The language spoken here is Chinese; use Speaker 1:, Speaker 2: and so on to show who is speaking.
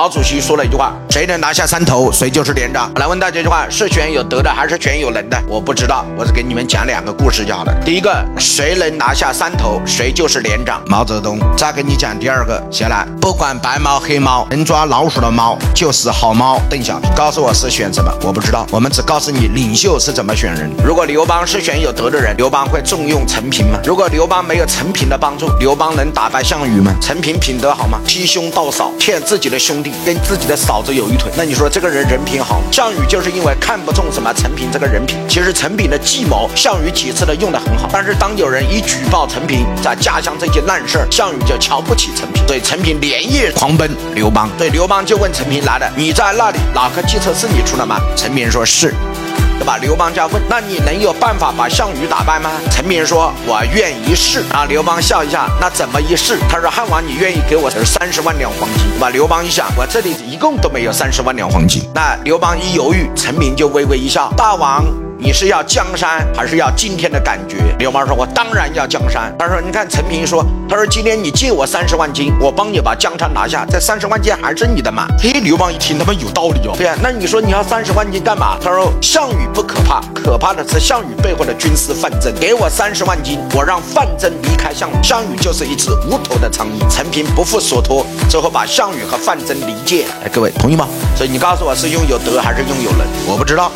Speaker 1: 毛主席说了一句话：谁能拿下山头，谁就是连长。来问大家一句话：是选有德的，还是选有能的？我不知道，我是给你们讲两个故事就好了。第一个，谁能拿下山头，谁就是连长。毛泽东。再给你讲第二个，先来，不管白猫黑猫，能抓老鼠的猫就是好猫。邓小平，告诉我是选什么？我不知道。我们只告诉你，领袖是怎么选人。如果刘邦是选有德的人，刘邦会重用陈平吗？如果刘邦没有陈平的帮助，刘邦能打败项羽吗？陈平品德好吗？欺兄盗嫂，骗自己的兄弟，跟自己的嫂子有一腿。那你说这个人人品好？项羽就是因为看不中什么陈平这个人品。其实陈平的计谋，项羽几次的用的很好。但是当有人一举报陈平在家乡这些烂事儿，项羽就瞧不起陈平，所以陈平连夜狂奔刘邦。对刘邦就问陈平来了，你在那里哪个计策是你出的吗？陈平说是。对吧？刘邦就要问，那你能有办法把项羽打败吗？陈平说：“我愿一试。”啊，刘邦笑一下，那怎么一试？他说：“汉王，你愿意给我三十万两黄金？”对吧？刘邦一想，我这里一共都没有三十万两黄金。那刘邦一犹豫，陈平就微微一笑：“大王。”你是要江山还是要今天的感觉？刘邦说：“我当然要江山。”他说：“你看陈平说，他说今天你借我三十万金，我帮你把江山拿下，这三十万金还是你的嘛？”嘿，刘邦一听，他妈有道理哦。对啊，那你说你要三十万金干嘛？他说：“项羽不可怕，可怕的是项羽背后的军师范增。给我三十万金，我让范增离开项羽，项羽就是一只无头的苍蝇。”陈平不负所托，最后把项羽和范增离间。哎，各位同意吗？所以你告诉我是用有德还是用有能？我不知道。